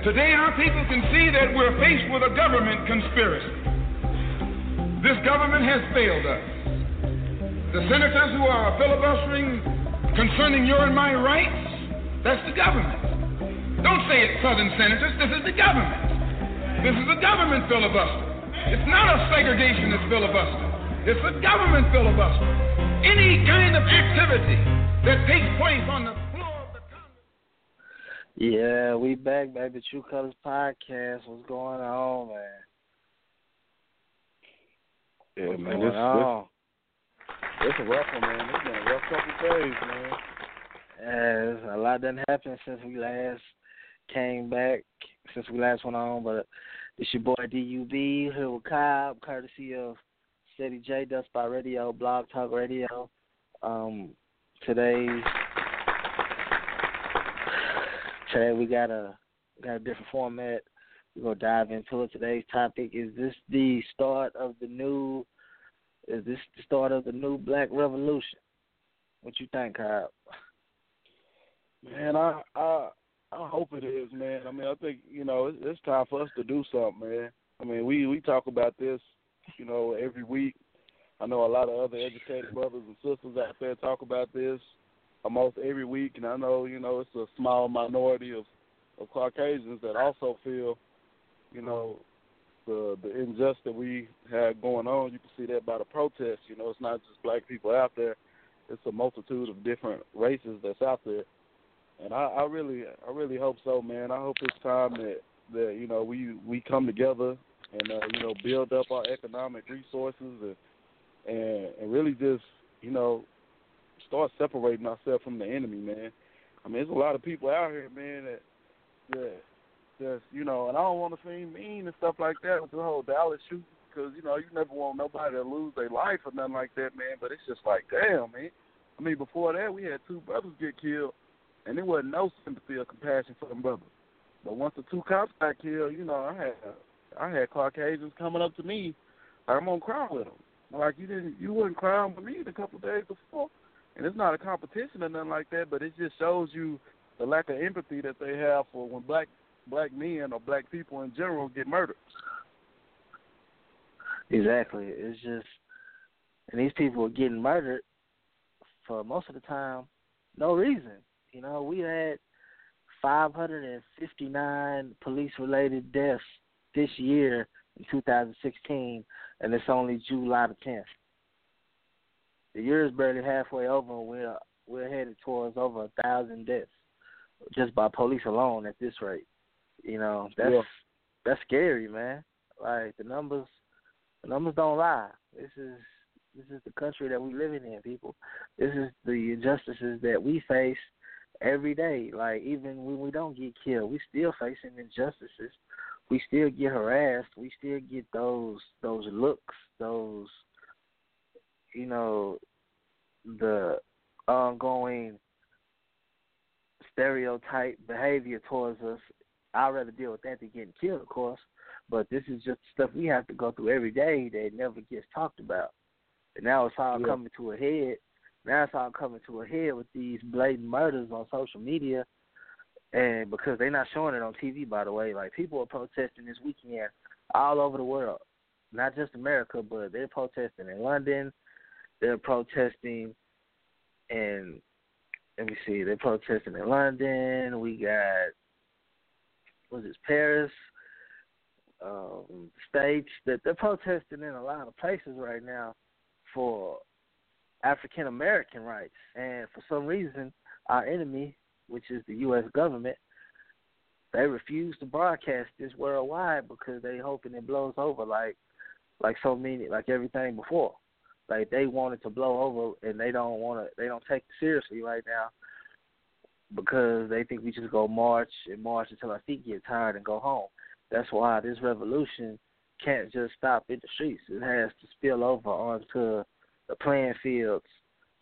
Today, our people can see that we're faced with a government conspiracy. This government has failed us. The senators who are filibustering concerning your and my rights, that's the government. Don't say it's Southern senators, this is the government. This is a government filibuster. It's not a segregationist filibuster. It's a government filibuster. Any kind of activity that takes place on the Yeah, we back, baby. True Colors Podcast. What's going on, man? Yeah, What's man, going this, on? this a rough one, man. It's been a rough couple days, man. Yeah, a lot done happened since we last came back, since we last went on. But it's your boy Dubb here with Cobb, courtesy of Steady J, Dust by Radio, Blog Talk Radio. Um, today, today we got a got a different format. We're gonna dive into it. Today's topic is this the start of the new? Is this the start of the new Black Revolution? What you think, Cobb? Man, I I I hope it is, man. I mean, I think you know it's, it's time for us to do something, man. I mean, we we talk about this, you know, every week. I know a lot of other educated brothers and sisters out there talk about this almost every week, and I know you know it's a small minority of of Caucasians that also feel, you know, the the injustice that we have going on. You can see that by the protests. You know, it's not just black people out there; it's a multitude of different races that's out there. And I, I really, I really hope so, man. I hope it's time that that you know we we come together and uh, you know build up our economic resources and and and really just you know start separating ourselves from the enemy, man. I mean, there's a lot of people out here, man, that that that's you know, and I don't want to seem mean and stuff like that with the whole Dallas shooting because you know you never want nobody to lose their life or nothing like that, man. But it's just like, damn, man. I mean, before that we had two brothers get killed, and there wasn't no sympathy or compassion for them brothers. But once the two cops got killed, you know, I had I had Caucasians coming up to me, I'm gonna cry with them. Like you didn't, you wouldn't cry with me a couple of days before, and it's not a competition or nothing like that. But it just shows you the lack of empathy that they have for when black black men or black people in general get murdered. Exactly. It's just, and these people are getting murdered for most of the time, no reason. You know, we had 559 police-related deaths this year in 2016, and it's only July the 10th. The year is barely halfway over, and we're we're headed towards over a thousand deaths just by police alone at this rate. You know, that's Yeah. that's scary, man. Like the numbers, the numbers don't lie. This is this is the country that we living in, people. This is the injustices that we face every day. Like even when we don't get killed, we still facing injustices. We still get harassed. We still get those those looks, those you know, the ongoing stereotype behavior towards us. I'd rather deal with that than getting killed, of course. But this is just stuff we have to go through every day that never gets talked about. And now it's all Yeah. coming to a head. Now it's all coming to a head with these blatant murders on social media. And because they're not showing it on TV, by the way, like people are protesting this weekend all over the world, not just America, but they're protesting in London. They're protesting and let me see, they're protesting in London. We got was it Paris, um, states that they're protesting in a lot of places right now for African American rights, and for some reason, our enemy, which is the U.S. government, they refuse to broadcast this worldwide because they hoping it blows over like like so many like everything before. Like they want it to blow over, and they don't want to. They don't take it seriously right now. because they think we just go march and march until our feet get tired and go home. That's why this revolution can't just stop in the streets. It has to spill over onto the playing fields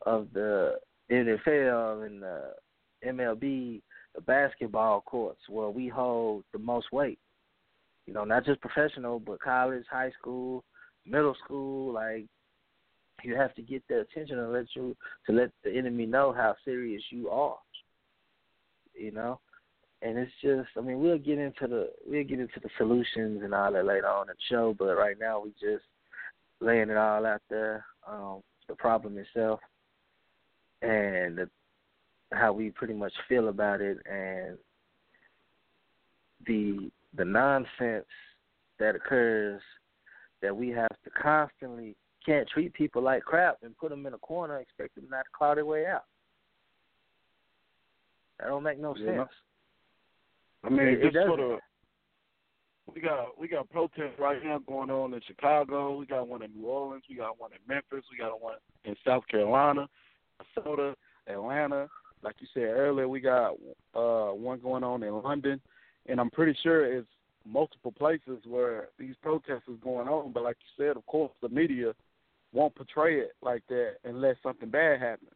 of the NFL and the MLB, the basketball courts where we hold the most weight. You know, not just professional, but college, high school, middle school. Like you have to get their attention and let you to let the enemy know how serious you are. You know, and it's just I mean we'll get into the we'll get into the solutions and all that later on in the show, but right now we just laying it all out there. Um, the problem itself and the, how we pretty much feel about it and the the nonsense that occurs that we have to constantly can't treat people like crap and put them in a corner and expect them not to claw their way out. That don't make no yeah. sense. I mean, it, just it for the we got we got protests right now going on in Chicago. We got one in New Orleans. We got one in Memphis. We got one in South Carolina, Minnesota, Atlanta. Like you said earlier, we got uh one going on in London, and I'm pretty sure it's multiple places where these protests is going on. But like you said, of course, the media won't portray it like that unless something bad happens.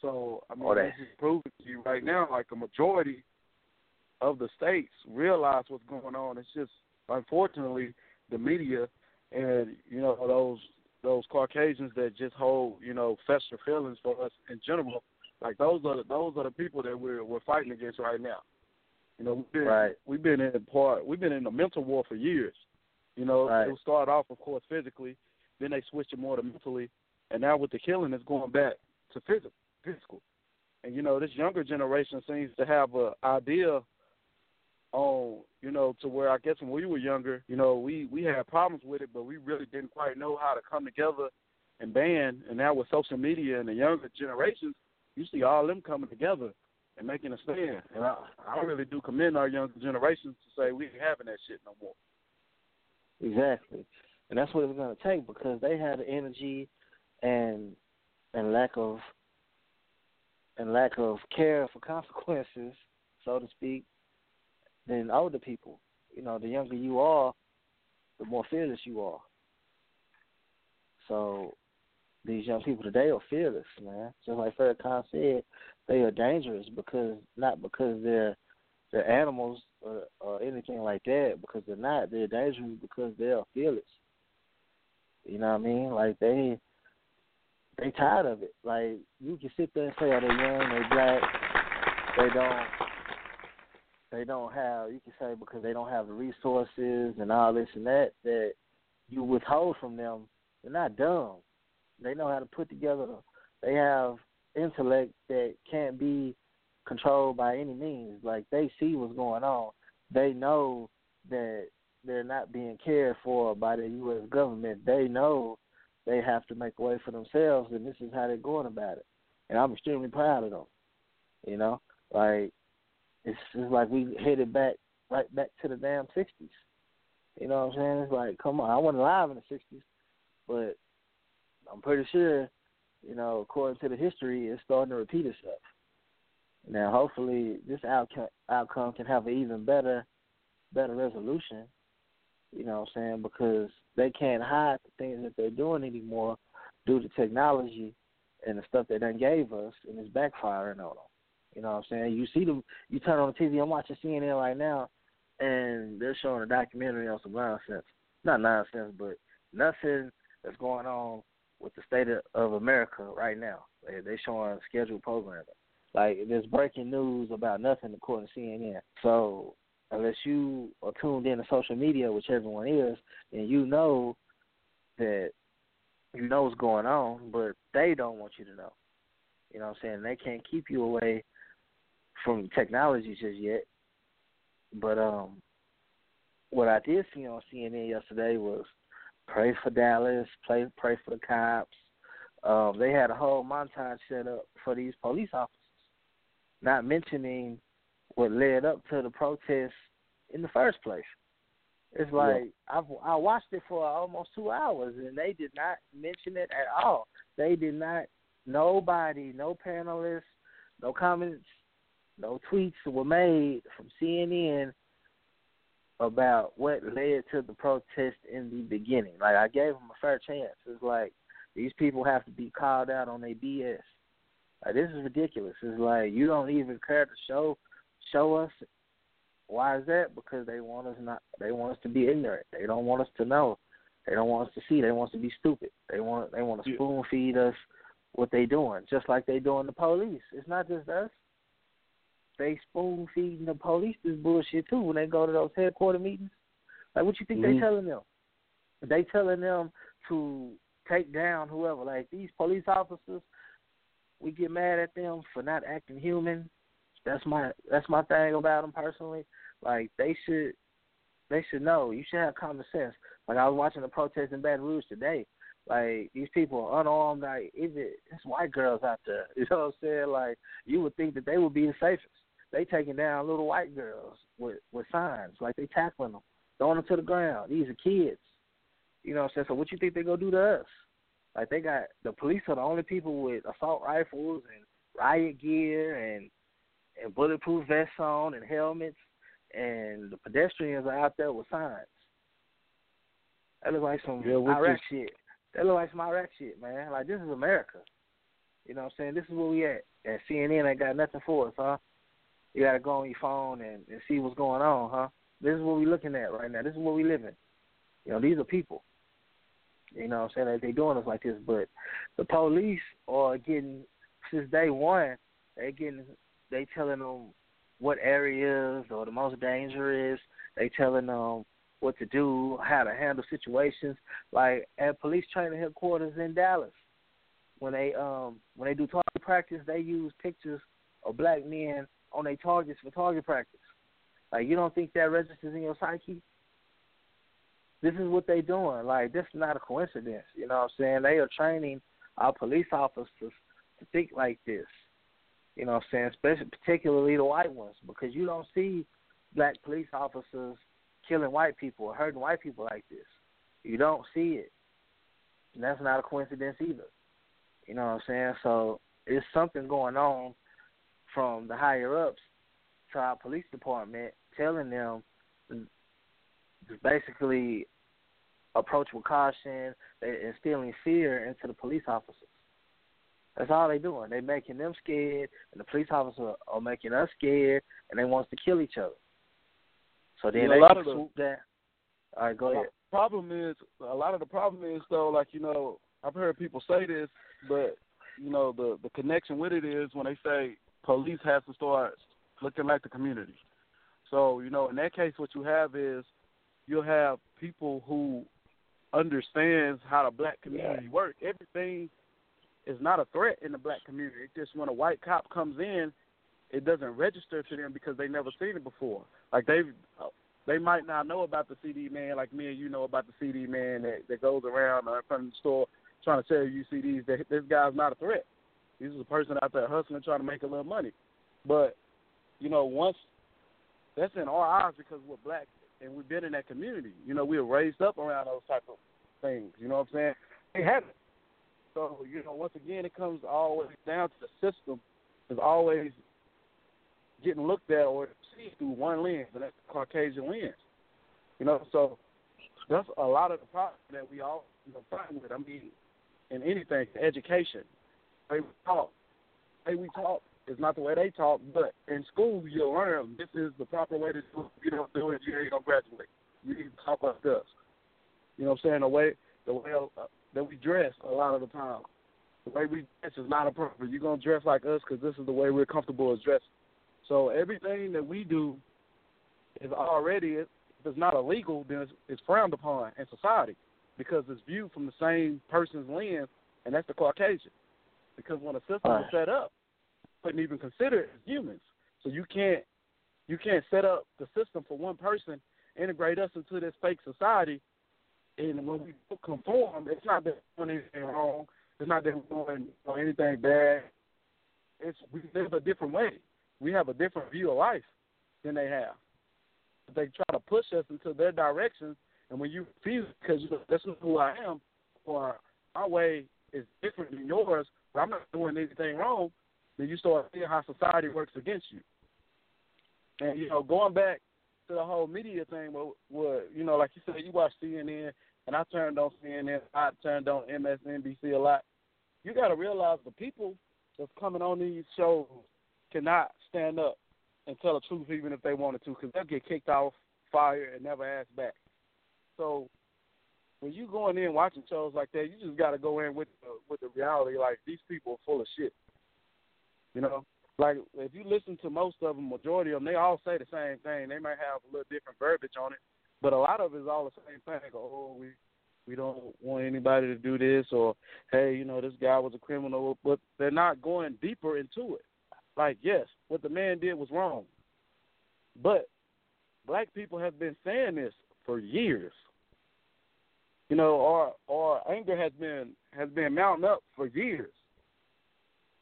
So I mean, oh, this is proving to you right now, like a majority of the states realize what's going on. It's just unfortunately the media and you know those those Caucasians that just hold you know fester feelings for us in general. Like those are the, those are the people that we're we're fighting against right now. You know, we've been right. we've been in part we've been in a mental war for years. You know, right. it started off, of course, physically. Then they switched it more to mentally, and now with the killing, it's going back to physical. Physical, and you know, this younger generation seems to have a idea on you know to where I guess when we were younger, you know, we we had problems with it, but we really didn't quite know how to come together and band. And now with social media and the younger generations, you see all them coming together and making a stand. And I, I really do commend our younger generations to say we ain't having that shit no more. Exactly, and that's what it's going to take because they have the energy and and lack of and lack of care for consequences, so to speak, than older people. You know, the younger you are, the more fearless you are. So these young people today are fearless, man. Just like Farrakhan said, they are dangerous because not because they're they're animals or, or anything like that, because they're not. They're dangerous because they are fearless. You know what I mean? Like they they tired of it. Like you can sit there and say, "Oh, they're young, they're black, they don't they don't have you can say because they don't have the resources and all this and that that you withhold from them. They're not dumb. They know how to put together. They have intellect that can't be controlled by any means. Like they see what's going on. They know that they're not being cared for by the U.S. government. They know they have to make a way for themselves, and this is how they're going about it. And I'm extremely proud of them. You know, like it's just like we headed back right back to the damn sixties. You know what I'm saying? It's like, come on, I wasn't alive in the sixties, but I'm pretty sure, you know, according to the history, it's starting to repeat itself. Now, hopefully, this outcome outcome can have an even better, better resolution. You know what I'm saying? Because they can't hide the things that they're doing anymore due to technology and the stuff that they done gave us, and it's backfiring on them. You know what I'm saying? You see them. You turn on the TV. I'm watching CNN right now, and they're showing a documentary on some nonsense. Not nonsense, but nothing that's going on with the state of America right now. They they showing scheduled programming. Like there's breaking news about nothing according to CNN. So unless you are tuned in to social media, which everyone is, then you know that you know what's going on, but they don't want you to know. You know what I'm saying? They can't keep you away from technology just yet. But um what I did see on CNN yesterday was pray for Dallas, pray pray for the cops. Um, they had a whole montage set up for these police officers, not mentioning what led up to the protests in the first place. It's like yeah. I've I watched it for almost two hours and they did not mention it at all. They did not nobody, no panelists, no comments no tweets were made from CNN about what led to the protest in the beginning. Like I gave them a fair chance. It's like these people have to be called out on their BS. Like this is ridiculous. It's like you don't even care to show show us. Why is that? Because they want us not. They want us to be ignorant. They don't want us to know. They don't want us to see. They want us to be stupid. They want. They want to spoon feed us what they doing, just like they doing the police. It's not just us. They spoon feeding the police this bullshit too when they go to those headquarter meetings. Like, what you think mm-hmm. they telling them? They telling them to take down whoever. Like these police officers, we get mad at them for not acting human. That's my that's my thing about them personally. Like they should they should know. You should have common sense. Like I was watching the protest in Baton Rouge today. Like these people are unarmed. Like even it's white girls out there. You know what I'm saying? Like you would think that they would be the safest. They taking down little white girls with with signs. Like they tackling them, throwing them to the ground. These are kids. You know what I'm saying? So what you think they gonna do to us? Like they got the police are the only people with assault rifles and riot gear and and bulletproof vests on and helmets, and the pedestrians are out there with signs. That looks like some yeah, Iraq shit. That looks like some Iraq shit, man. Like this is America. You know what I'm saying? This is where we at. And CNN ain't got nothing for us, huh? You gotta go on your phone and, and see what's going on, huh? This is what we looking at right now. This is what we living. You know, these are people. You know what I'm saying? They doing us like this. But the police are getting since day one, they getting they telling them what areas are the most dangerous. They telling them what to do, how to handle situations. Like at police training headquarters in Dallas, when they um when they do target practice, they use pictures of black men on their targets for target practice. Like you don't think that registers in your psyche? This is what they doing. Like this is not a coincidence. You know what I'm saying? They are training our police officers to think like this. You know what I'm saying? Especially particularly the white ones, because you don't see black police officers killing white people or hurting white people like this. You don't see it. And that's not a coincidence either. You know what I'm saying? So it's something going on from the higher ups to our police department telling them basically approach with caution, instilling fear into the police officers. That's all they're doing. They're making them scared, and the police officers are making us scared, and they want us to kill each other. So then yeah, they a lot of swoop the, down. All right, go ahead. Problem is, a lot of the problem is though, like you know, I've heard people say this, but you know, the the connection with it is when they say police has to start looking like the community. So you know, in that case, what you have is you'll have people who understands how the black community yeah. works. Everything is not a threat in the black community. It's just when a white cop comes in, it doesn't register to them because they never seen it before. Like they they might not know about the CD man like me and you know about the CD man that that goes around in front of the store trying to sell you CDs. That this guy's not a threat. He's just a person out there hustling, trying to make a little money. But you know, once that's in our eyes because we're black and we've been in that community. You know, we were raised up around those type of things. You know what I'm saying? They haven't. So you know, once again, it comes always down to the system is always getting looked at or seen through one lens, and that's the Caucasian lens. You know, so that's a lot of the problem that we all you know find with. I mean, in anything, education, the way we talk, the way we talk is not the way they talk. But in school, you'll learn this is the proper way to do it. You don't do it, you ain't gonna graduate. You need to talk like us. You know what I'm saying? The way the way uh, that we dress a lot of the time. The way we dress is not appropriate. You're gonna dress like us because this is the way we're comfortable as dressing. So everything that we do is already, if it's not illegal, then it's, it's frowned upon in society because it's viewed from the same person's lens, and that's the Caucasian. Because when a system is set up, couldn't even consider it as humans. So you can't you can't set up the system for one person, integrate us into this fake society, and when we conform, it's not that we're doing anything wrong. It's not that we're doing anything bad. It's we live a different way we have a different view of life than they have. They try to push us into their direction, and when you feel because you know, that's not who I am, or our way is different than yours, but I'm not doing anything wrong, then you start seeing how society works against you. And you know, going back to the whole media thing, what, what you know, like you said, you watch CNN, and I turned on CNN, I turned on MSNBC a lot. You got to realize the people that's coming on these shows cannot stand up and tell the truth even if they wanted to, because they'll get kicked off, fired, and never asked back. So when you going in watching shows like that, you just got to go in with the, with the reality. Like these people are full of shit. You know, like if you listen to most of them, majority of them, they all say the same thing. They might have a little different verbiage on it, but a lot of it is all the same thing. Oh, we we don't want anybody to do this, or hey, you know, this guy was a criminal, but they're not going deeper into it. Like, yes, what the man did was wrong, but black people have been saying this for years. You know, our our anger has been has been mounting up for years,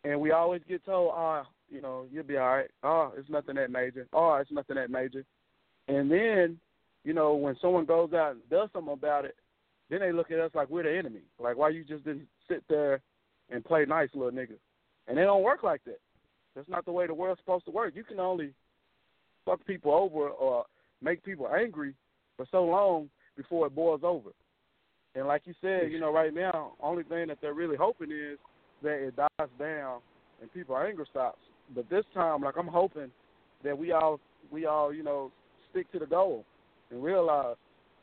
and we always get told, "Ah, you know, you'll be all right. Oh, it's nothing that major. Oh, it's nothing that major." And then, you know, when someone goes out and does something about it, then they look at us like we're the enemy. Like, why you just didn't sit there and play nice, little nigga? And they don't work like that. That's not the way the world's supposed to work. You can only fuck people over or make people angry for so long before it boils over. And like you said, you know, right now, only thing that they're really hoping is that it dies down and people anger stops. But this time, like I'm hoping that we all we all you know stick to the goal and realize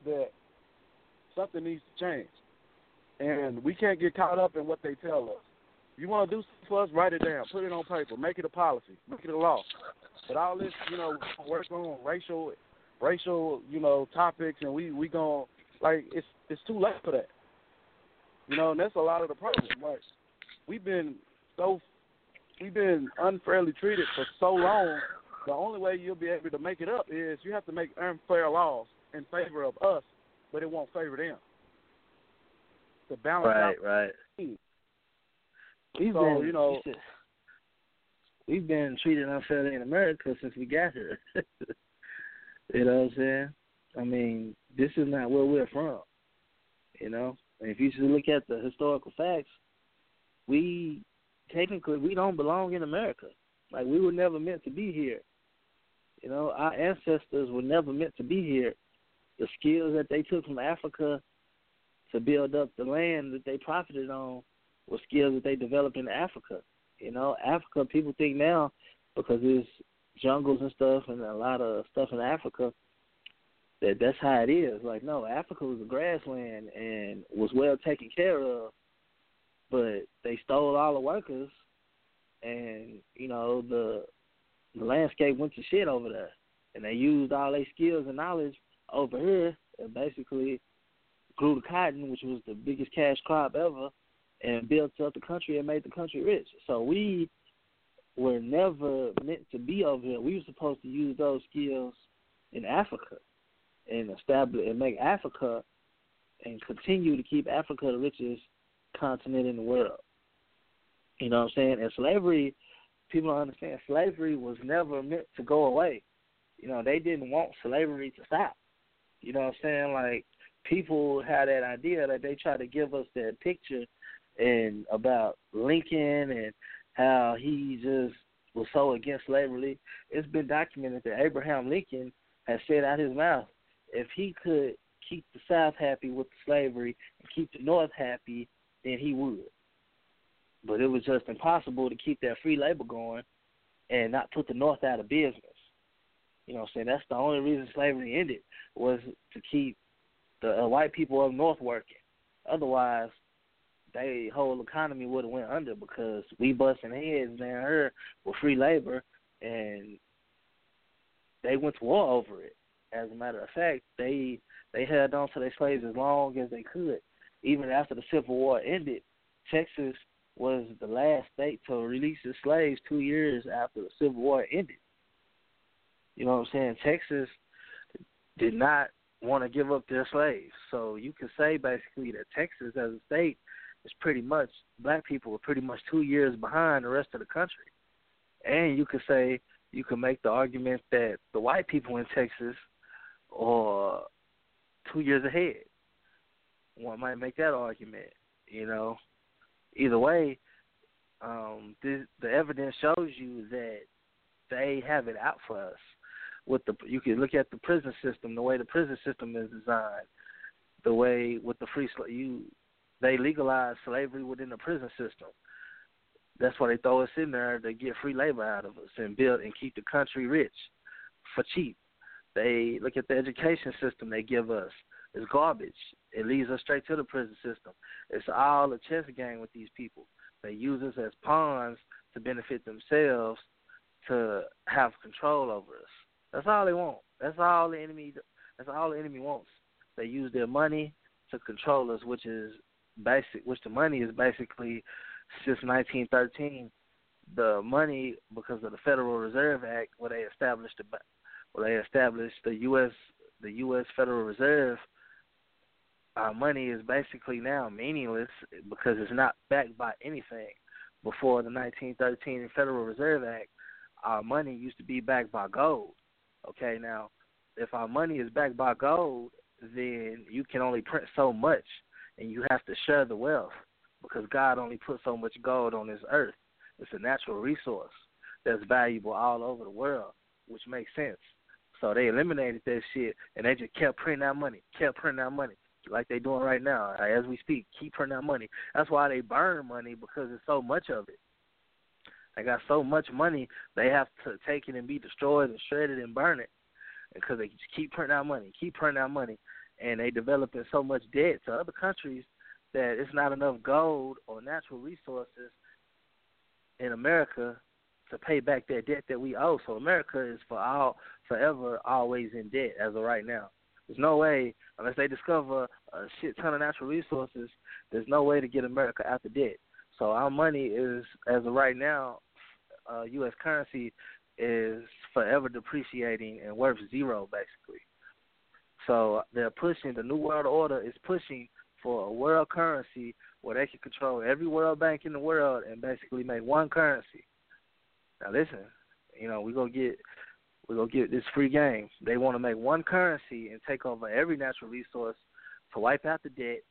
that something needs to change, and we can't get caught up in what they tell us. You want to do something for us, write it down, put it on paper, make it a policy, make it a law. But all this, you know, work on racial, racial, you know, topics, and we we going like it's it's too late for that. You know, and that's a lot of the problem. Like we've been so we've been unfairly treated for so long. The only way you'll be able to make it up is you have to make unfair laws in favor of us, but it won't favor them. To balance right, out. Right, right. We've so, been, you know, we've been treated unfairly in America since we got here. you know what I'm saying? I mean, this is not where we're from. You know, and if you just look at the historical facts, we technically we don't belong in America. Like we were never meant to be here. You know, our ancestors were never meant to be here. The skills that they took from Africa to build up the land that they profited on were skills that they developed in Africa. You know, Africa people think now because there's jungles and stuff and a lot of stuff in Africa that that's how it is. Like no, Africa was a grassland and was well taken care of but they stole all the workers, and you know the the landscape went to shit over there, and they used all their skills and knowledge over here, and basically grew the cotton, which was the biggest cash crop ever, and built up the country and made the country rich. So we were never meant to be over here. We were supposed to use those skills in Africa and establish and make Africa and continue to keep Africa the richest continent in the world. You know what I'm saying? And slavery, people don't understand, slavery was never meant to go away. You know, they didn't want slavery to stop. You know what I'm saying? Like people had that idea that they try to give us that picture and about Lincoln and how he just was so against slavery. It's been documented that Abraham Lincoln has said out his mouth, if he could keep the South happy with slavery and keep the North happy, then he would. But it was just impossible to keep that free labor going and not put the North out of business. You know what I'm saying? That's the only reason slavery ended was to keep the uh, white people up north working. Otherwise, the whole economy would have went under because we busting heads down here with free labor, and they went to war over it. As a matter of fact, they they held on to their slaves as long as they could even after the Civil War ended, Texas was the last state to release its slaves two years after the Civil War ended. You know what I'm saying? Texas did not want to give up their slaves. So you can say basically that Texas as a state is pretty much black people are pretty much two years behind the rest of the country. And you could say you can make the argument that the white people in Texas are two years ahead one might make that argument. You know, either way, um, this, the evidence shows you that they have it out for us. with the you can look at the prison system, the way the prison system is designed, the way with the free you they legalize slavery within the prison system. That's why they throw us in there to get free labor out of us and build and keep the country rich for cheap. They look at the education system they give us. It's garbage. It leads us straight to the prison system. It's all a chess game with these people. They use us as pawns to benefit themselves to have control over us. That's all they want. That's all the enemy. That's all the enemy wants. They use their money to control us, which is basic. Which the money is basically since 1913. The money because of the Federal Reserve Act, where they established the where they established the U.S. the U.S. Federal Reserve. Our money is basically now meaningless because it's not backed by anything. Before the 1913 Federal Reserve Act, our money used to be backed by gold. Okay, now if our money is backed by gold, then you can only print so much, and you have to share the wealth because God only put so much gold on this earth. It's a natural resource that's valuable all over the world, which makes sense. So they eliminated that shit, and they just kept printing out money, kept printing out money, like they doing right now uh, as we speak. Keep printing out money. That's why they burn money because there's so much of it. They got so much money, they have to take it and be destroyed and shredded and burn it because they just keep printing out money, keep printing out money, and they developing so much debt to other countries that it's not enough gold or natural resources in America to pay back that debt that we owe. So America is for all forever always in debt as of right now. There's no way unless they discover a shit ton of natural resources. There's no way to get America out the debt. So our money is, as of right now, uh, U.S. currency is forever depreciating and worth zero, basically. So they're pushing the New World Order is pushing for a world currency where they can control every world bank in the world and basically make one currency. Now listen, you know we gonna get we gonna get this free game. They want to make one currency and take over every natural resource to wipe out the debt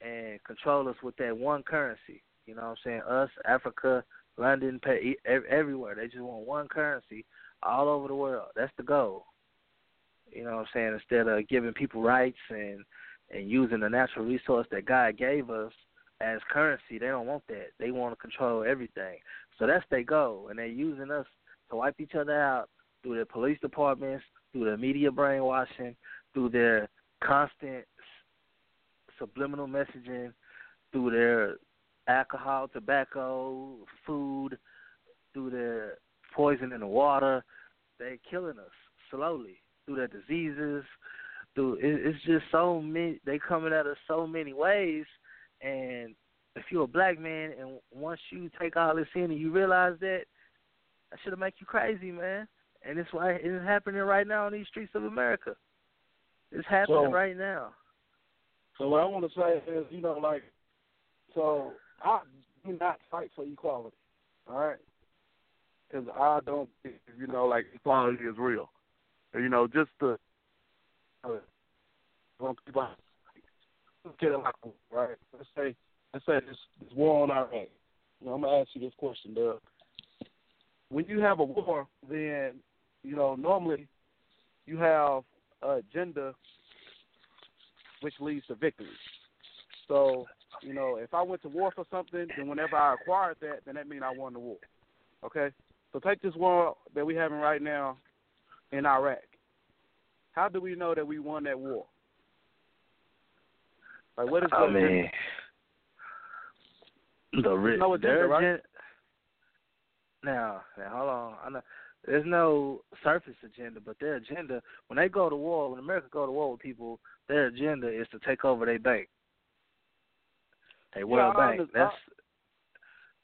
and control us with that one currency. You know what I'm saying? Us, Africa, London, pay, everywhere. They just want one currency all over the world. That's the goal. You know what I'm saying? Instead of giving people rights and and using the natural resource that God gave us as currency, they don't want that. They want to control everything. So that's their goal, and they're using us to wipe each other out through their police departments, through their media brainwashing, through their constant subliminal messaging, through their alcohol, tobacco, food, through their poison in the water. They're killing us slowly through their diseases. Through it's just so many. They coming at us so many ways, and if you're a black man and once you take all this in and you realize that, that should make you crazy, man. And it's why it's happening right now on these streets of America. It's happening so, right now. So what I want to say is, you know, like, so I do not fight for equality, all right? Because I don't, you know, like equality is real. You know, just to uh, people get right. Let's say, let's say this, this war on Iraq. You know, I'm gonna ask you this question, Doug. When you have a war, then you know normally you have a agenda which leads to victory. So you know, if I went to war for something, then whenever I acquired that, then that means I won the war. Okay? So take this war that we're having right now in Iraq. How do we know that we won that war? Like, what is I mean, the rich. No agenda, right? Now, now, hold on. I know there's no surface agenda, but their agenda, when they go to war, when America go to war with people, their agenda is to take over their bank. They World yeah, Bank. That's.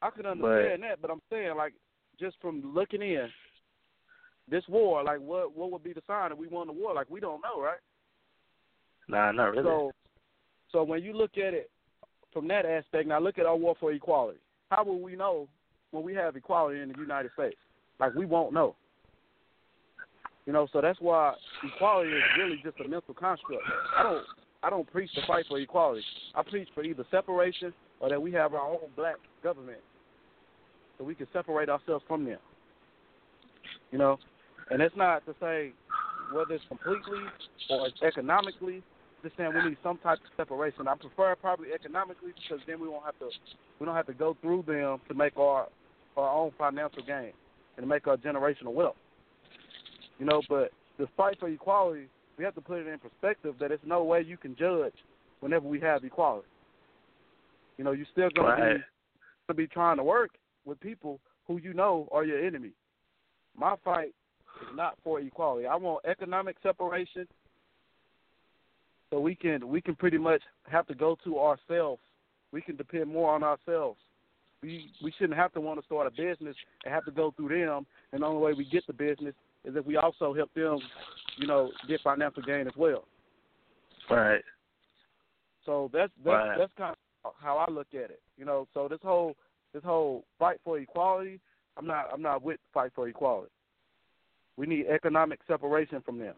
I, I can understand but, that, but I'm saying like just from looking in, this war, like what what would be the sign that we won the war? Like we don't know, right? Nah, not really. So, so when you look at it from that aspect, now look at our war for equality. How will we know when we have equality in the United States? Like we won't know. You know, so that's why equality is really just a mental construct. I don't I don't preach the fight for equality. I preach for either separation or that we have our own black government so we can separate ourselves from them. You know, and it's not to say whether it's completely or it's economically. Just saying we need some type of separation. I prefer probably economically because then we won't have to we don't have to go through them to make our our own financial gain and to make our generational wealth. You know, but the fight for equality, we have to put it in perspective that it's no way you can judge whenever we have equality. You know, you're still gonna Right. be gonna be trying to work with people who you know are your enemy. My fight is not for equality. I want economic separation so we can we can pretty much have to go to ourselves. We can depend more on ourselves. We we shouldn't have to want to start a business and have to go through them. And the only way we get the business is if we also help them, you know, get financial gain as well. Right. So that's that's Right. that's kind of how I look at it. You know, so this whole this whole fight for equality, I'm not I'm not with fight for equality. We need economic separation from them.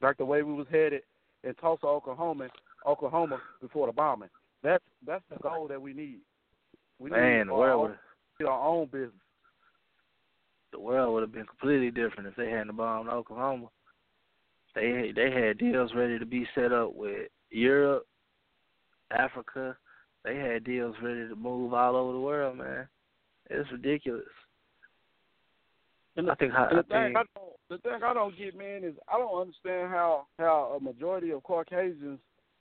Like the way we was headed in Tulsa, Oklahoma, Oklahoma before the bombing. That's that's the goal that we need. We Man, the world would our own business. the world would have been completely different if they hadn't bombed Oklahoma. They they had deals ready to be set up with Europe, Africa. They had deals ready to move all over the world, man. It's ridiculous. And I think I, the I thing think I don't, the thing I don't get, man, is I don't understand how how a majority of Caucasians.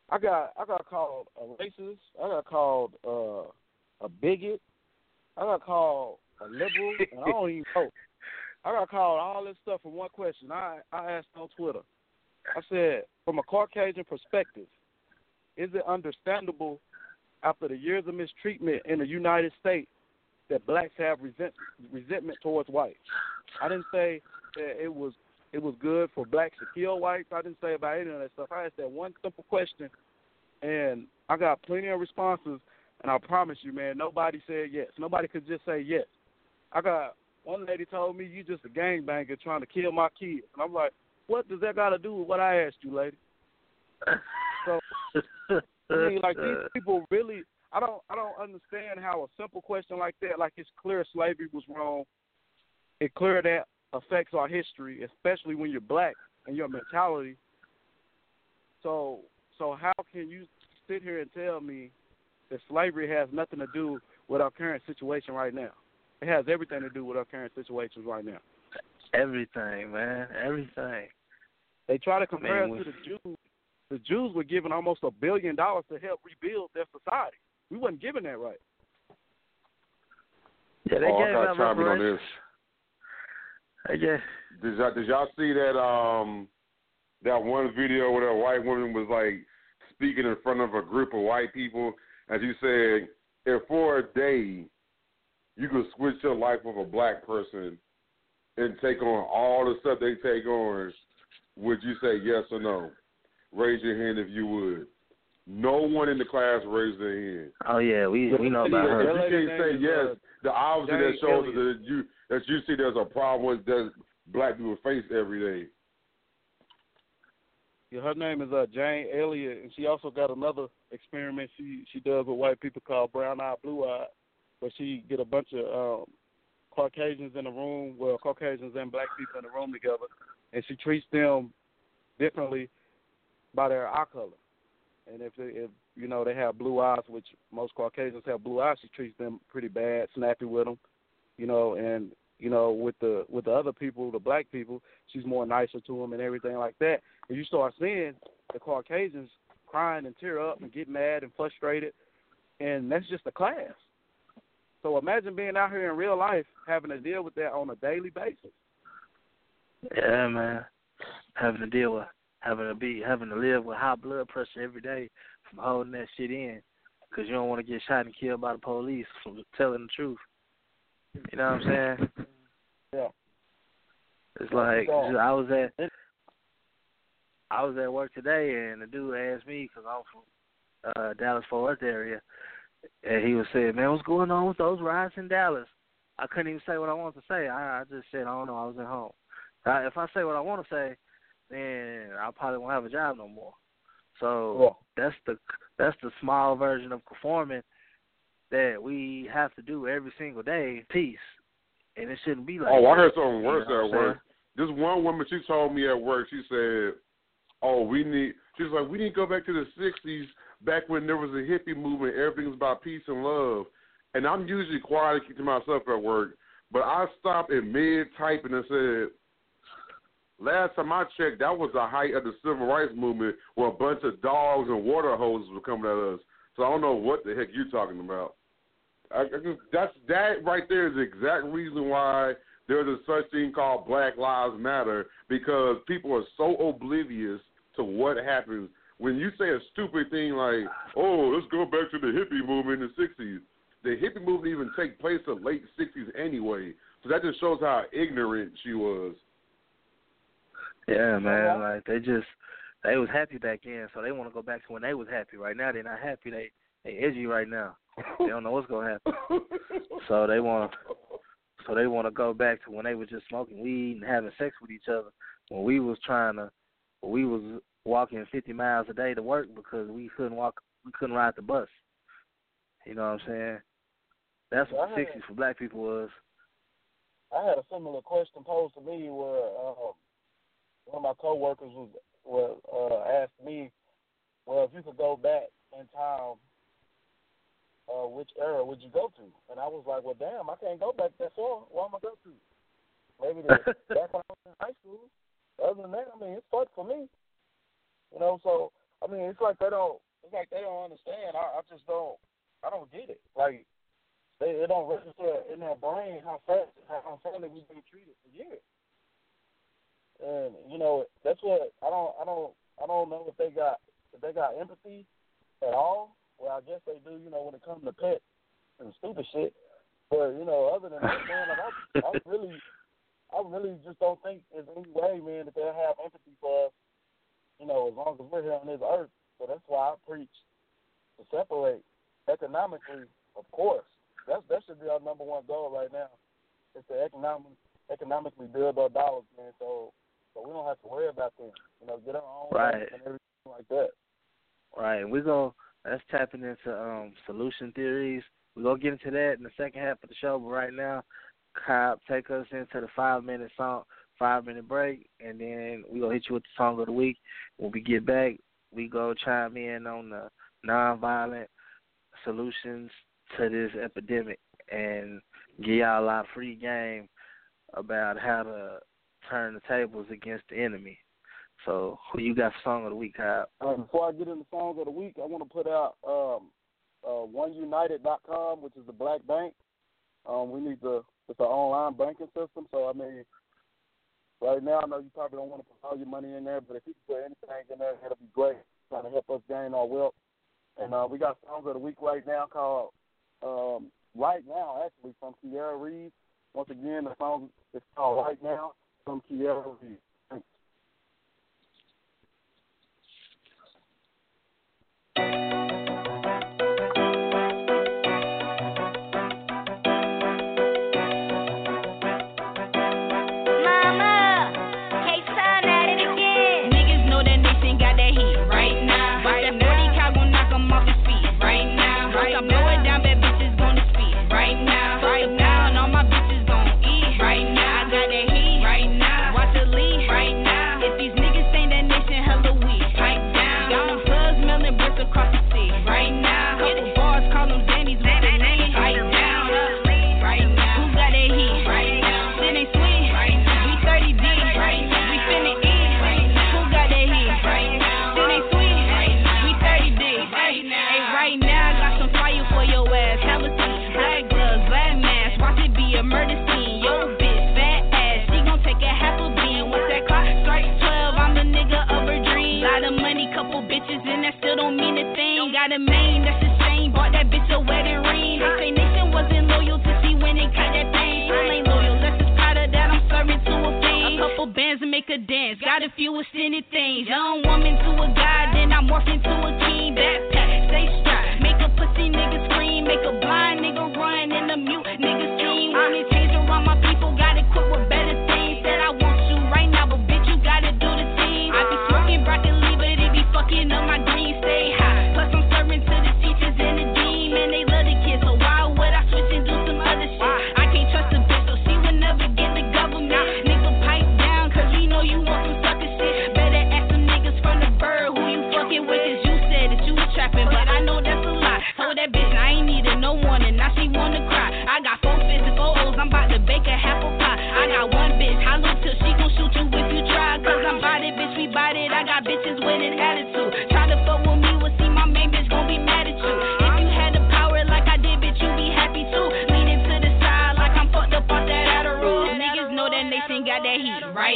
I got I got called a racist. I got called uh, a bigot. I got called a liberal, and I don't even vote. I got called all this stuff for one question. I I asked on Twitter. I said, from a Caucasian perspective, is it understandable after the years of mistreatment in the United States that blacks have resent, resentment towards whites? I didn't say that it was it was good for blacks to kill whites. I didn't say about any of that stuff. I asked that one simple question, and I got plenty of responses. And I promise you, man, nobody said yes. Nobody could just say yes. I got one lady told me you just a gangbanger trying to kill my kids, and I'm like, what does that got to do with what I asked you, lady? So I mean, like these people really. I don't. I don't understand how a simple question like that, like it's clear slavery was wrong. It clear that affects our history, especially when you're black and your mentality. So, so how can you sit here and tell me that slavery has nothing to do with our current situation right now? It has everything to do with our current situations right now. everything, man, everything. They try to compare Man, us to the Jews. The Jews were given almost a billion dollars to help rebuild their society. We wasn't given that right. Yeah, they oh, I got out to chime in on this. I guess. Did y'all, did y'all see that um that one video where that white woman was like speaking in front of a group of white people? As you said, if for a day you could switch your life with a black person and take on all the stuff they take on, would you say yes or no? Raise your hand if you would. No one in the class raised their hand. Oh yeah, we we know about her. If you can't say yes, is, the obviously that Jane shows that you that you see there's a problem with that black people face every day. Her name is uh, Jane Elliott, and she also got another experiment she she does with white people called Brown Eye Blue Eye, where she get a bunch of um, Caucasians in the room, well, Caucasians and black people in the room together, and she treats them differently by their eye color. And if they, if you know they have blue eyes, which most Caucasians have blue eyes, she treats them pretty bad, snappy with them, you know, and you know with the with the other people, the black people, she's more nicer to them and everything like that. And you start seeing the Caucasians crying and tear up and get mad and frustrated, and that's just a class. So imagine being out here in real life having to deal with that on a daily basis. Yeah, man. Having to deal with having to be having to live with high blood pressure every day from holding that shit in because you don't want to get shot and killed by the police from telling the truth. You know what I'm saying? Yeah. It's like Yeah. I was at I was at work today and the dude asked me because I'm from uh Dallas Fort Worth area, and he was saying, "Man, what's going on with those riots in Dallas?" I couldn't even say what I wanted to say. I, I just said, "I don't know. I was at home." Uh, if I say what I want to say, then I probably won't have a job no more. So that's the that's the small version of conforming that we have to do every single day. Peace, and it shouldn't be like. oh, I heard something you worse know what at work. this one woman, she told me at work, she said, "Oh, we need." She's like, "We need to go back to the '60s, back when there was a hippie movement. Everything was about peace and love." And I'm usually quiet to myself at work, but I stopped in mid typing and said, Last time I checked, that was the height of the civil rights movement where a bunch of dogs and water hoses were coming at us. So I don't know what the heck you're talking about. I, I just, that's that right there is the exact reason why there's a such thing called Black Lives Matter because people are so oblivious to what happens when you say a stupid thing like, "Oh, let's go back to the hippie movement in the '60s." The hippie movement even take place in the late '60s anyway, so that just shows how ignorant she was. Yeah, man. Like they just they was happy back then, so they want to go back to when they was happy. Right now, they're not happy. They they edgy right now. They don't know what's gonna happen. so they want so they want to go back to when they was just smoking weed and having sex with each other. When we was trying to, when we was walking 50 miles a day to work because we couldn't walk, we couldn't ride the bus. You know what I'm saying? That's what the 60s for black people was. I had a similar question posed to me where um, one of my coworkers was, was uh, asked me, "Well, if you could go back in time, uh, which era would you go to?" And I was like, "Well, damn, I can't go back that far. Where am I go to? Maybe the, back when I was in high school. Other than that, I mean, it's fun for me. You know, so I mean, it's like they don't, it's like they don't understand. I, I just don't, I don't get it. Like they, it don't register in their brain how fast, how unfairly we've been treated for years. And you know, that's what I don't I don't I don't know if they got if they got empathy at all. Well I guess they do, you know, when it comes to pets and stupid shit. But, you know, other than that, man, like, I I really I really just don't think there's any way, man, that they'll have empathy for us, you know, as long as we're here on this earth. So that's why I preach to separate economically, of course. That's that should be our number one goal right now. Is to economic economically build our dollars, man. So so we don't have to worry about them. You know, get our own right. and everything like that. Right. We're gonna that's tapping into um solution theories. We're gonna get into that in the second half of the show, but right now, Cobb, take us into the five minute song five minute break and then we gonna hit you with the song of the week. When we get back, we go chime in on the nonviolent solutions to this epidemic and give y'all a lot of free game about how to turn the tables against the enemy. So, who you got song of the week, Kyle? Uh, before I get into song of the week, I want to put out um, uh, OneUnited.com, which is the black bank. Um, we need the it's an online banking system. So, I mean, right now, I know you probably don't want to put all your money in there, but if you can put anything in there, that'll be great. Trying to help us gain our wealth. And uh, we got songs of the week right now called um, Right Now, actually, from Kiara Reeves. Once again, the song is called Right Now from Kiara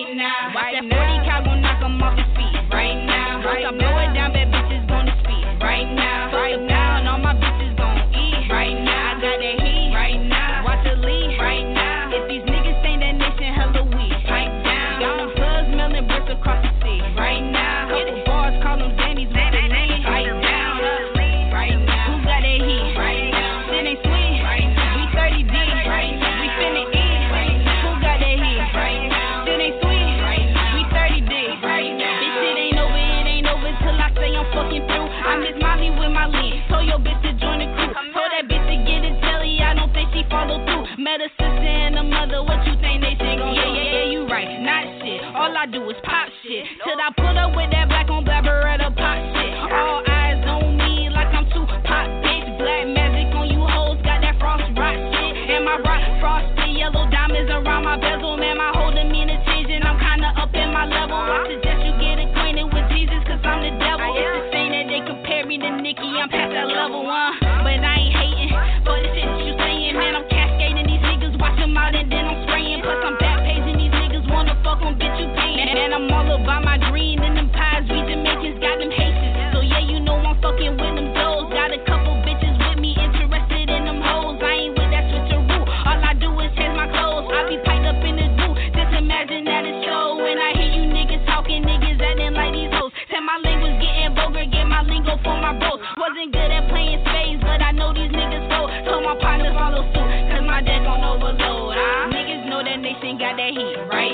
Reeves. right now.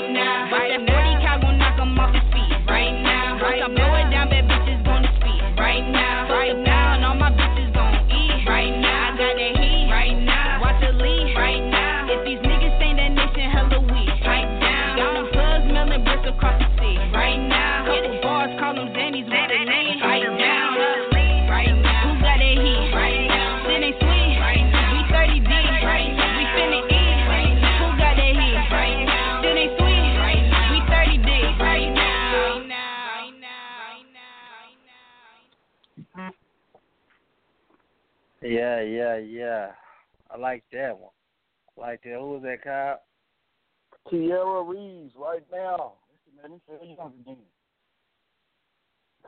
Right now. Watch that 40 cal gon' knock 'em off his feet Yeah, yeah, yeah. I like that one. I like that. Who was that, Kyle? Tierra Reeves right now. This man, he feel young again.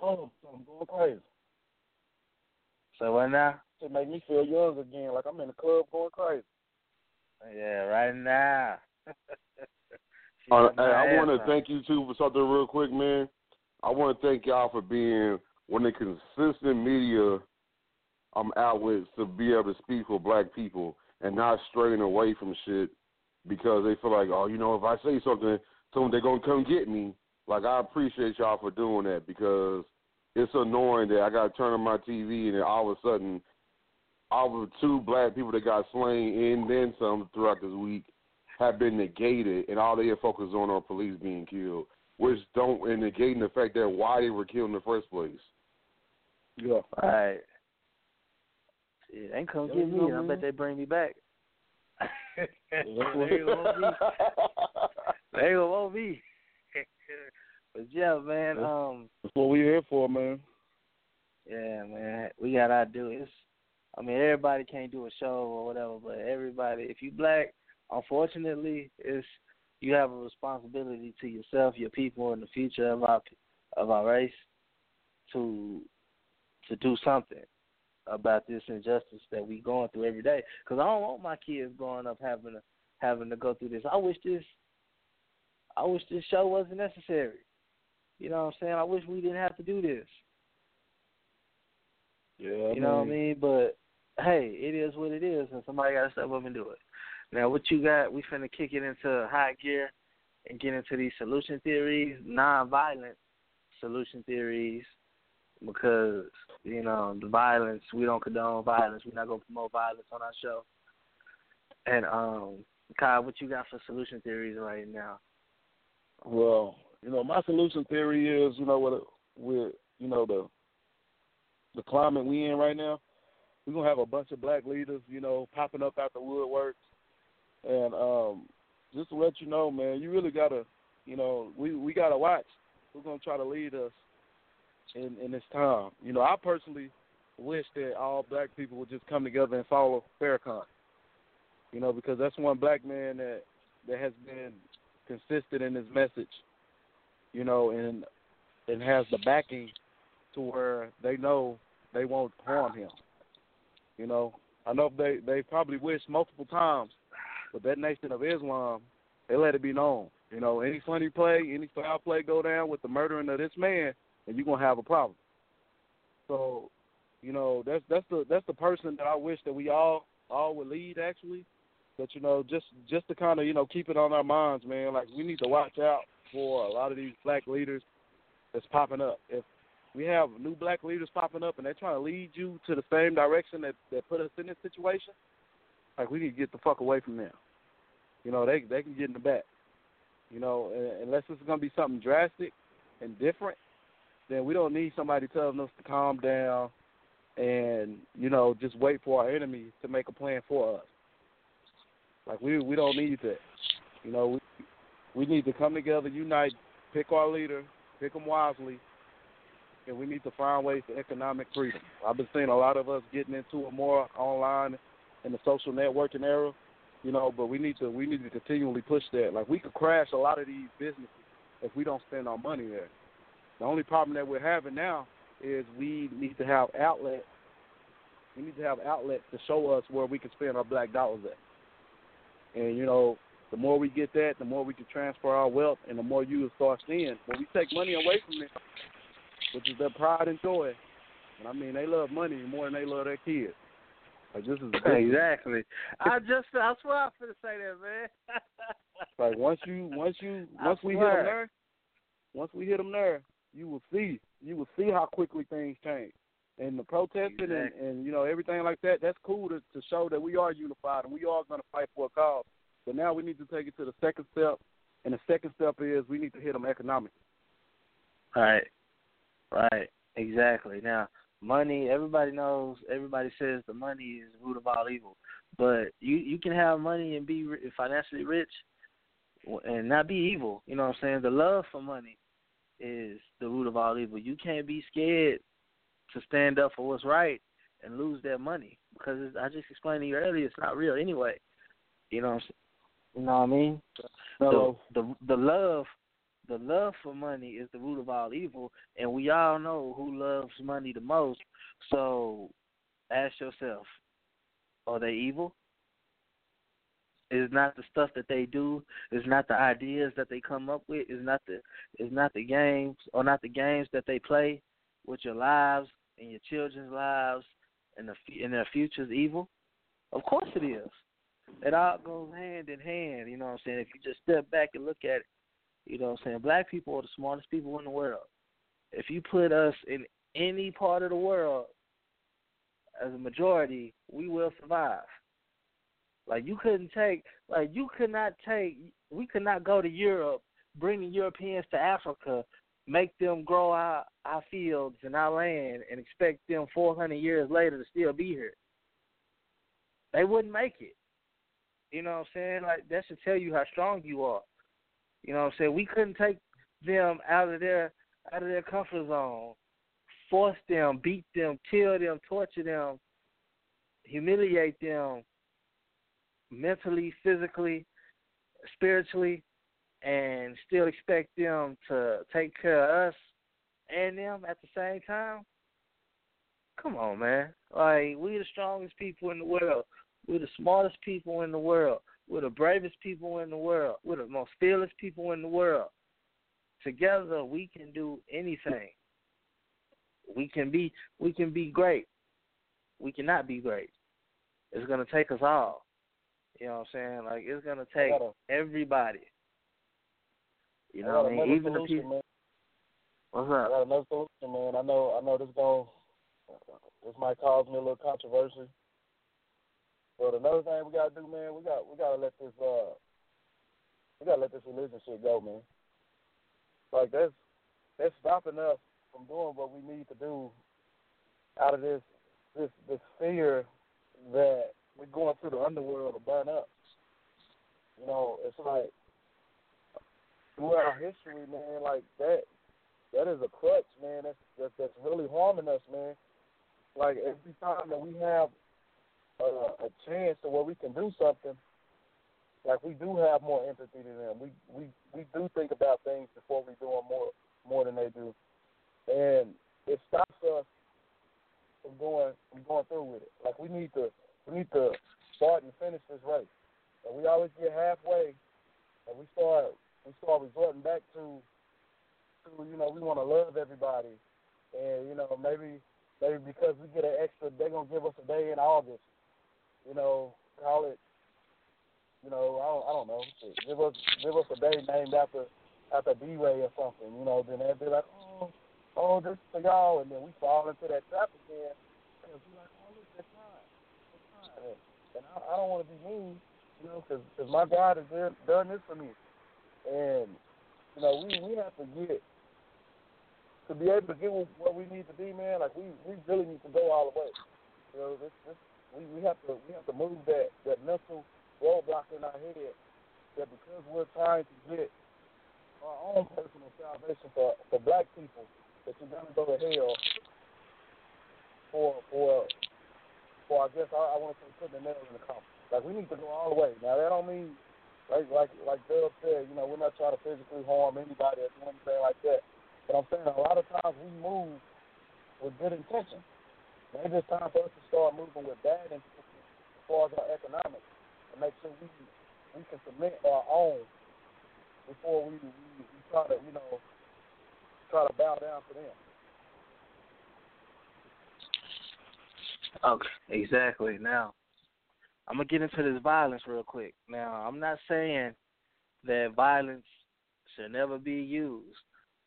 Oh, I'm going crazy. So what now? It make me feel young again, like I'm in the club going crazy. Yeah, right now. Uh, hey, I want to thank you too for something real quick, man. I want to thank y'all for being one of the consistent media um outlets to be able to speak for black people and not straying away from shit because they feel like, oh, you know, if I say something, someone they're gonna come get me. Like I appreciate y'all for doing that because it's annoying that I got to turn on my TV and then all of a sudden, all of the two black people that got slain and then some throughout this week have been negated, and all they are focused on are police being killed, which don't and negating the fact that why they were killed in the first place. Yeah. Right. They ain't come get me. and I bet they bring me back. they That's ain't what- gonna want me. They gonna want me. but yeah, man. Um. That's what we here for, man. Yeah, man. We got our do it. I mean, everybody can't do a show or whatever, but everybody, if you black, unfortunately, it's you have a responsibility to yourself, your people, and the future of our of our race to to do something about this injustice that we going through every day. Because I don't want my kids growing up having to having to go through this. I wish this I wish this show wasn't necessary. You know what I'm saying? I wish we didn't have to do this. Yeah. You know what I mean? But hey, it is what it is, and somebody got to step up and do it. Now, what you got? We finna kick it into high gear and get into these solution theories, non-violent solution theories, because you know the violence. We don't condone violence. We're not gonna promote violence on our show. And um, Kyle, what you got for solution theories right now? Well, you know, my solution theory is, you know, what with you know the the climate we in right now, we're gonna have a bunch of black leaders, you know, popping up out the woodworks, and um, just to let you know, man, you really gotta, you know, we we gotta watch who's gonna try to lead us in in this time. You know, I personally wish that all black people would just come together and follow Farrakhan. You know, because that's one black man that that has been consistent in his message you know, and and has the backing to where they know they won't harm him. You know, I know they they probably wished multiple times, but that Nation of Islam, they let it be known. You know, any funny play, any foul play go down with the murdering of this man, and you're gonna have a problem. So, you know, that's that's the that's the person that I wish that we all all would lead actually. But you know, just just to kind of you know keep it on our minds, man. Like we need to watch out for a lot of these black leaders that's popping up. If we have new black leaders popping up and they're trying to lead you to the same direction that that put us in this situation, like we need to get the fuck away from them. You know, they they can get in the back. You know, unless it's gonna be something drastic and different, then we don't need somebody telling us to calm down and you know just wait for our enemy to make a plan for us. Like we we don't need that. You know, we we need to come together, unite, pick our leader, pick them wisely, and we need to find ways to economic freedom. I've been seeing a lot of us getting into it more online in the social networking era, you know, but we need to we need to continually push that. Like we could crash a lot of these businesses if we don't spend our money there. The only problem that we're having now is we need to have outlets. We need to have outlets to show us where we can spend our black dollars at. And you know, the more we get that, the more we can transfer our wealth, and the more you will start seeing. When we take money away from them, which is their pride and joy, and I mean they love money more than they love their kids. Like this is exactly. I just I swear I to say that, man. like once you once you once we hit them there, once we hit them there, you will see you will see how quickly things change. And the protesting exactly. and, and you know everything like that, that's cool to, to show that we are unified and we are going to fight for a cause. But now we need to take it to the second step, and the second step is we need to hit them economically. Right, right, exactly. Now, money. Everybody knows. Everybody says the money is the root of all evil. But you you can have money and be financially rich, and not be evil. You know what I'm saying? The love for money is the root of all evil. You can't be scared to stand up for what's right and lose that money because I just explained to you earlier. It's not real anyway. You know what I'm saying? You know what I mean? So the the the love the love for money is the root of all evil and we all know who loves money the most. So ask yourself, are they evil? Is not the stuff that they do, It's not the ideas that they come up with, It's not the it's not the games or not the games that they play with your lives and your children's lives and the and their futures evil? Of course it is. It all goes hand in hand, you know what I'm saying? If you just step back and look at it, you know what I'm saying? Black people are the smartest people in the world. If you put us in any part of the world as a majority, we will survive. Like you couldn't take like you could not take we could not go to Europe, bring the Europeans to Africa, make them grow our our fields and our land and expect them four hundred years later to still be here. They wouldn't make it. You know what I'm saying? Like that should tell you how strong you are. You know what I'm saying? We couldn't take them out of their out of their comfort zone, force them, beat them, kill them, torture them, humiliate them mentally, physically, spiritually, and still expect them to take care of us and them at the same time. Come on, man. Like we the strongest people in the world. We're the smartest people in the world. We're the bravest people in the world. We're the most fearless people in the world. Together, we can do anything. We can be we can be great. We cannot be great. It's gonna take us all. You know what I'm saying? Like it's gonna take everybody. You know what I mean? Even solution, the people. Man. What's I got another solution, man. I know I know this going this might cause me a little controversy. But another thing we gotta do, man, we got we gotta let this uh we gotta let this religion shit go, man. Like that's that's stopping us from doing what we need to do out of this this this fear that we're going to the underworld to burn up. You know, it's like throughout our history, man, like that that is a crutch, man. That's that's, that's really harming us, man. Like every time that we have a, a chance to where we can do something, like we do have more empathy than them. We we we do think about things before we do them more more than they do, and it stops us from going from going through with it. Like we need to we need to start and finish this race. And we always get halfway, and we start we start resorting back to to you know we want to love everybody, and you know maybe maybe because we get an extra, they're gonna give us a day in August. You know, call it. You know, I don't, I don't know. Give us give us a day named after after D Ray or something. You know, then they'd be like, oh, oh, this is for y'all, and then we fall into that trap again. And we like, oh, look, that's fine, And, I, I don't want to be mean, you know, because cause my God has done, done this for me, and you know, we we have to get to be able to get where we need to be, man. Like we we really need to go all the way. You know, this this we we have to we have to move that that mental roadblock in our head that because we're trying to get our own personal salvation for for black people that you're gonna go to hell for for I guess I, I want to put the nail in the coffin. Like we need to go all the way. Now that don't mean like like like Dubb said, you know, we're not trying to physically harm anybody or do anything like that. But I'm saying a lot of times we move with good intentions. Maybe it's time for us to start moving with bad intentions as far as our economics and make sure we we can submit our own before we, we, we try to, you know, try to bow down to them. Okay, exactly. Now, I'm gonna get into this violence real quick. Now, I'm not saying that violence should never be used.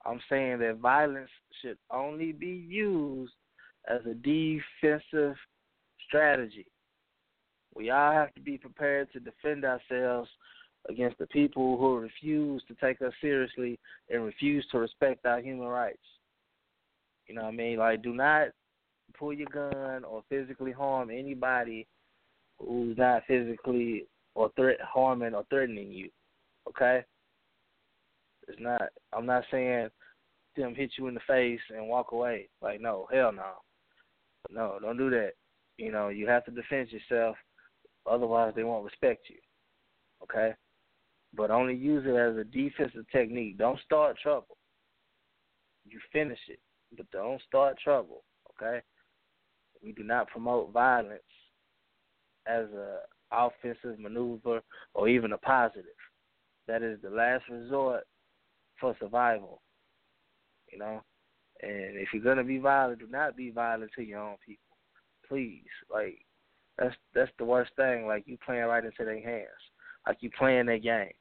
I'm saying that violence should only be used as a defensive strategy. We all have to be prepared to defend ourselves against the people who refuse to take us seriously and refuse to respect our human rights. You know what I mean? Like, do not pull your gun or physically harm anybody who's not physically or threat harming or threatening you. Okay? It's not. I'm not saying them hit you in the face and walk away. Like, no, hell no, no, don't do that. You know, you have to defend yourself. Otherwise, they won't respect you. Okay? But only use it as a defensive technique. Don't start trouble. You finish it, but don't start trouble. Okay? We do not promote violence as a offensive maneuver or even a positive. That is the last resort for survival. You know? And if you're gonna be violent, do not be violent to your own people. Please. Like that's that's the worst thing. Like you playing right into their hands. Like you playing their game.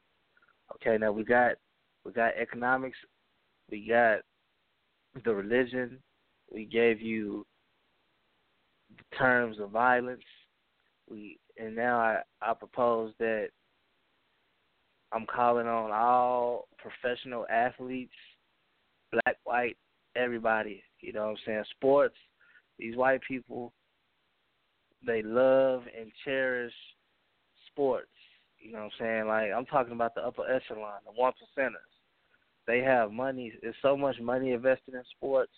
Okay, now we got we got economics, we got the religion, we gave you terms of violence. We and now I, I propose that I'm calling on all professional athletes, black, white, everybody. You know what I'm saying? Sports, these white people, they love and cherish sports. You know what I'm saying? Like I'm talking about the upper echelon, the one percenters. They have money. There's so much money invested in sports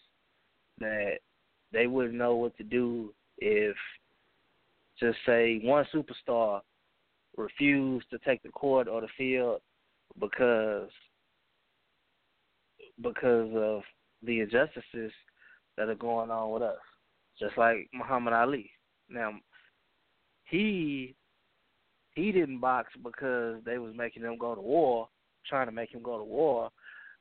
that they wouldn't know what to do if, just say, one superstar refused to take the court or the field because because of the injustices that are going on with us. Just like Muhammad Ali. Now, he he didn't box because they was making him go to war, trying to make him go to war,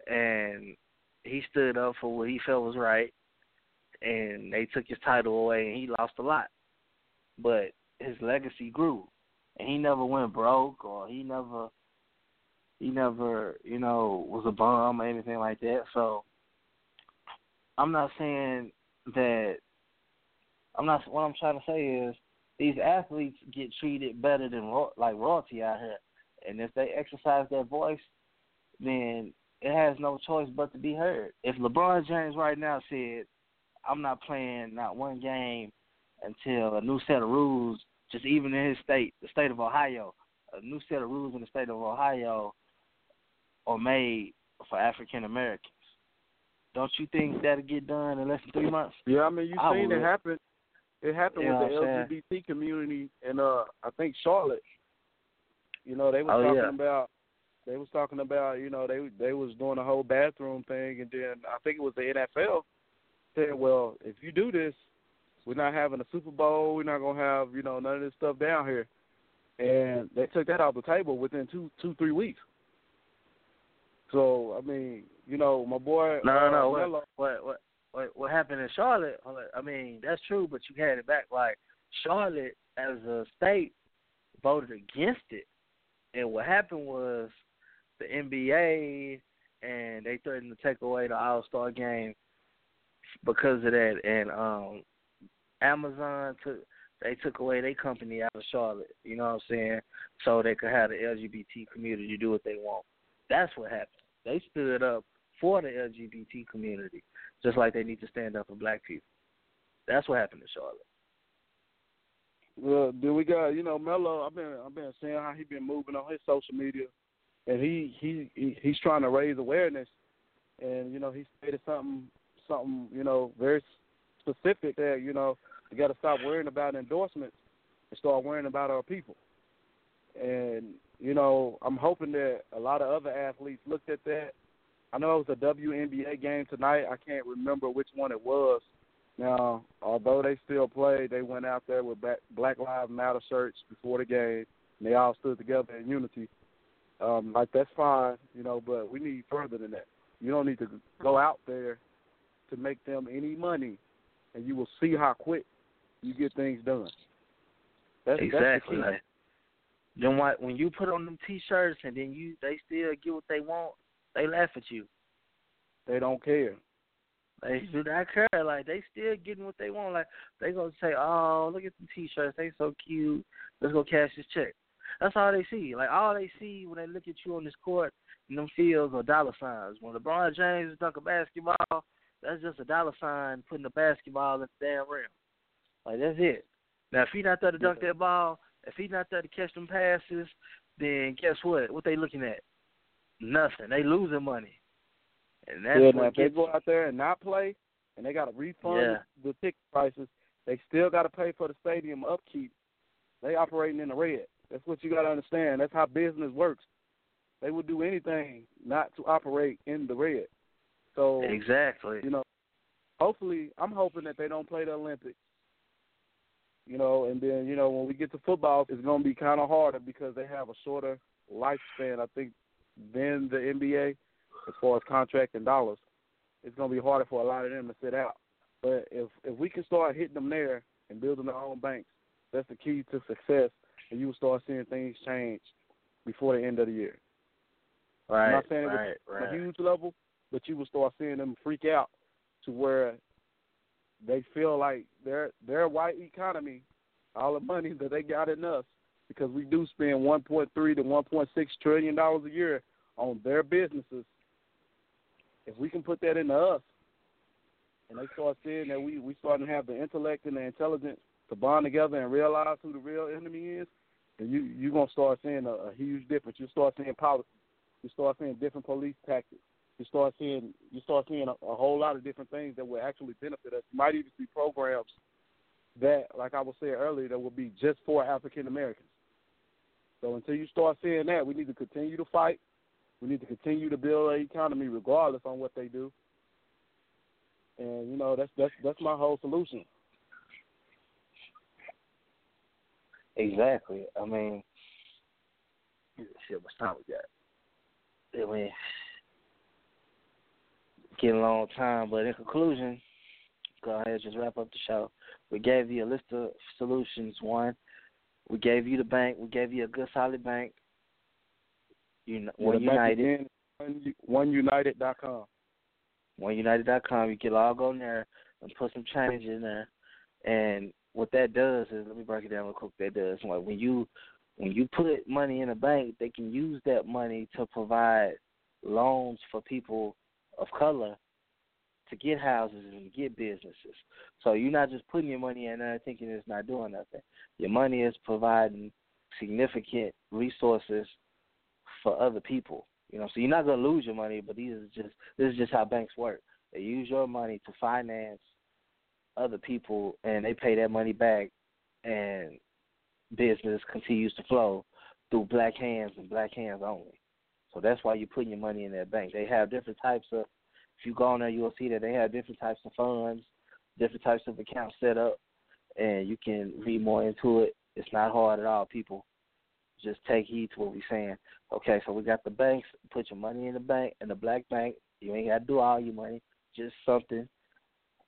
and he stood up for what he felt was right, and they took his title away, and he lost a lot, but his legacy grew, and he never went broke, or he never, he never, you know, was a bum or anything like that. So, I'm not saying that. I'm not. What I'm trying to say is these athletes get treated better than like royalty out here, and if they exercise their voice, then it has no choice but to be heard. If LeBron James right now said, "I'm not playing not one game until a new set of rules, just even in his state, the state of Ohio, a new set of rules in the state of Ohio are made for African Americans." Don't you think that'll get done in less than three months? Yeah, I mean, you've I seen would. it happen. It happened You with the LGBT community in uh I think Charlotte. You know, they were Oh, talking yeah. about they was talking about you know they they was doing the whole bathroom thing, and then I think it was the NFL said, well, if you do this, we're not having a Super Bowl. We're not gonna have you know none of this stuff down here, and they took that off the table within two two three weeks. So I mean, you know, my boy. No, uh, no, what, what, what, what, what happened in Charlotte? I mean, that's true, but you had it back. Like Charlotte, as a state, voted against it, and what happened was the NBA and they threatened to take away the All Star game because of that, and um, Amazon took they took away their company out of Charlotte. You know what I'm saying? So they could have the LGBT community do what they want. That's what happened. They stood up for the LGBT community, just like they need to stand up for black people. That's what happened in Charlotte. Well, then we got you know Melo. I've been I've been seeing how he been moving on his social media, and he he, he he's trying to raise awareness, and you know he stated something something you know very specific that you know we got to stop worrying about endorsements and start worrying about our people, and you know I'm hoping that a lot of other athletes looked at that. I know it was a WNBA game tonight. I can't remember which one it was. Now, although they still played, they went out there with Black- Black Lives Matter shirts before the game, and they all stood together in unity. Um, like that's fine, you know, but we need further than that. You don't need to go out there to make them any money, and you will see how quick you get things done. That's, exactly. That's the. Like, then what? When you put on them T-shirts and then you they still get what they want, they laugh at you. They don't care. They do not care. Like they still getting what they want. Like they gonna say, "Oh, look at the T-shirts. They so cute. Let's go cash this check." That's all they see. Like all they see when they look at you on this court in them fields are dollar signs. When LeBron James is dunking basketball, that's just a dollar sign putting the basketball in the damn rim. Like that's it. Now if he not there to dunk that ball, if he not there to catch them passes, then guess what? What they looking at? Nothing. They losing money. And that's yeah, what now if they go out there and not play, and they got to refund Yeah. the ticket prices, they still got to pay for the stadium upkeep. They operating in the red. That's what you got to understand. That's how business works. They would do anything not to operate in the red. So exactly. you know, hopefully, I'm hoping that they don't play the Olympics. You know, and then you know when we get to football, it's going to be kind of harder because they have a shorter lifespan. I think than the NBA as far as contract and dollars. It's going to be harder for a lot of them to sit out. But if if we can start hitting them there and building our own banks, that's the key to success, and you will start seeing things change before the end of the year. Right. I'm not saying it was right. Right. a huge level, but you will start seeing them freak out to where they feel like their their white economy, all the money that they got in us, because we do spend 1.3 to 1.6 trillion dollars a year on their businesses. If we can put that into us, and they start seeing that we we starting to have the intellect and the intelligence to bond together and realize who the real enemy is, then you you're gonna start seeing a, a huge difference. You start seeing policy. You start seeing different police tactics. You start seeing you start seeing a, a whole lot of different things that will actually benefit us. You might even see programs that, like I was saying earlier, that will be just for African Americans. So until you start seeing that, we need to continue to fight. We need to continue to build our economy regardless on what they do. And you know that's that's that's my whole solution. Exactly. I mean, shit. What time we got? I mean, getting a long time, but in conclusion, go ahead and just wrap up the show. We gave you a list of solutions. One, we gave you the bank. We gave you a good solid bank. You One Yeah, the bank United. again, one, oneunited.com. OneUnited.com. You can log on there and put some change in there. And what that does is, let me break it down real quick. That does like when you when you put money in a bank, they can use that money to provide loans for people of color to get houses and get businesses. So you're not just putting your money in there thinking it's not doing nothing. Your money is providing significant resources for other people. You know, so you're not gonna lose your money, but these is just this is just how banks work. They use your money to finance other people, and they pay that money back, and business continues to flow through black hands and black hands only. So that's why you're putting your money in that bank. They have different types of. If you go on there, you'll see that they have different types of funds, different types of accounts set up, and you can read more into it. It's not hard at all, people. Just take heed to what we're saying. Okay, so we got the banks. Put your money in the bank, in the black bank. You ain't got to do all your money. Just something.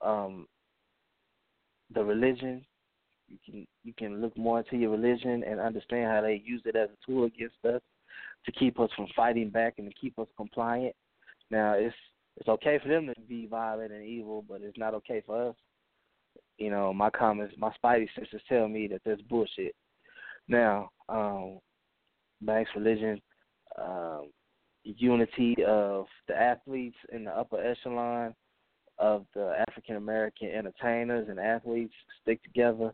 Um, the religion. You can you can look more into your religion and understand how they use it as a tool against us to keep us from fighting back and to keep us compliant. Now it's it's okay for them to be violent and evil, but it's not okay for us. You know, my comments, my spidey senses tell me that there's bullshit. Now, um, banks, religion, um, unity of the athletes in the upper echelon of the African American entertainers and athletes stick together.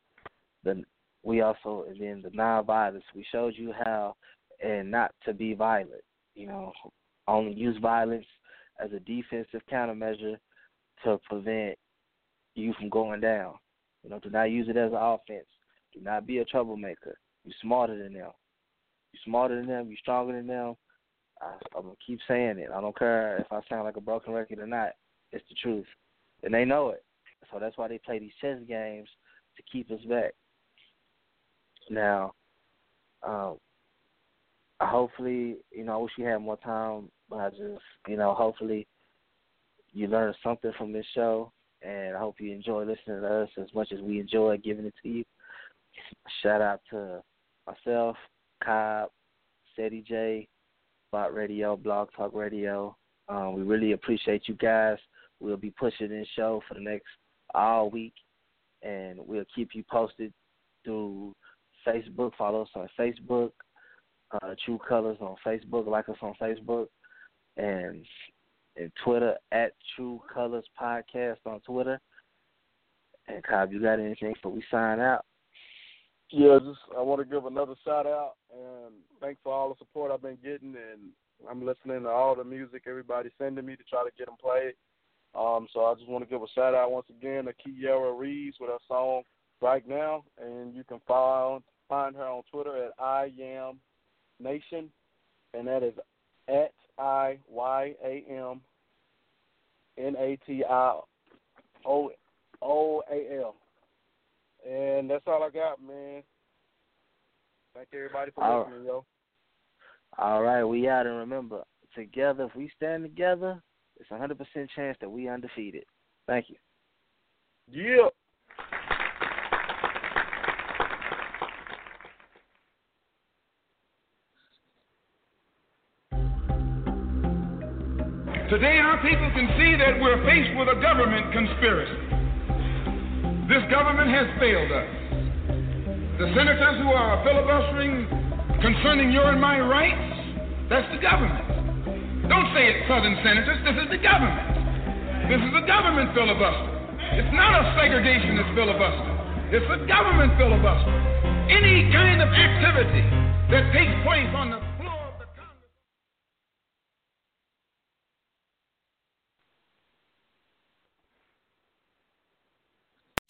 The we also and then the non-violence. We showed you how and not to be violent. You know, only use violence as a defensive countermeasure to prevent you from going down. You know, do not use it as an offense. Do not be a troublemaker. You're smarter than them. You're smarter than them. You're stronger than them. I, I'm gonna keep saying it. I don't care if I sound like a broken record or not. It's the truth, and they know it. So that's why they play these chess games to keep us back. Now, um, hopefully, you know, I wish we had more time, but I just, you know, hopefully you learned something from this show, and I hope you enjoy listening to us as much as we enjoy giving it to you. Shout out to myself, Cobb, Steady J, Bot Radio, Blog Talk Radio. Um, we really appreciate you guys. We'll be pushing this show for the next all week, and we'll keep you posted through Facebook. Follow us on Facebook, uh, Tru Colors on Facebook. Like us on Facebook, and and Twitter at Tru Colors Podcast on Twitter. And Cobb, you got anything before we sign out? Yeah, just I want to give another shout out and thanks for all the support I've been getting, and I'm listening to all the music everybody's sending me to try to get them played. Um, so I just want to give a shout out once again to Kiara Reeves with her song right now, and you can find find her on Twitter at I am Nation, and that is at I Y A M N A T I O O A L. And that's all I got, man. Thank everybody for all listening, yo. All right, we out, and remember, together, if we stand together, it's a hundred percent chance that we undefeated. Thank you. Yeah. Today, our people can see that we're faced with a government conspiracy. This government has failed us. The senators who are filibustering concerning your and my rights, that's the government. Don't say it, Southern senators, this is the government. This is a government filibuster. It's not a segregationist filibuster, it's a government filibuster. Any kind of activity that takes place on the floor of the Congress.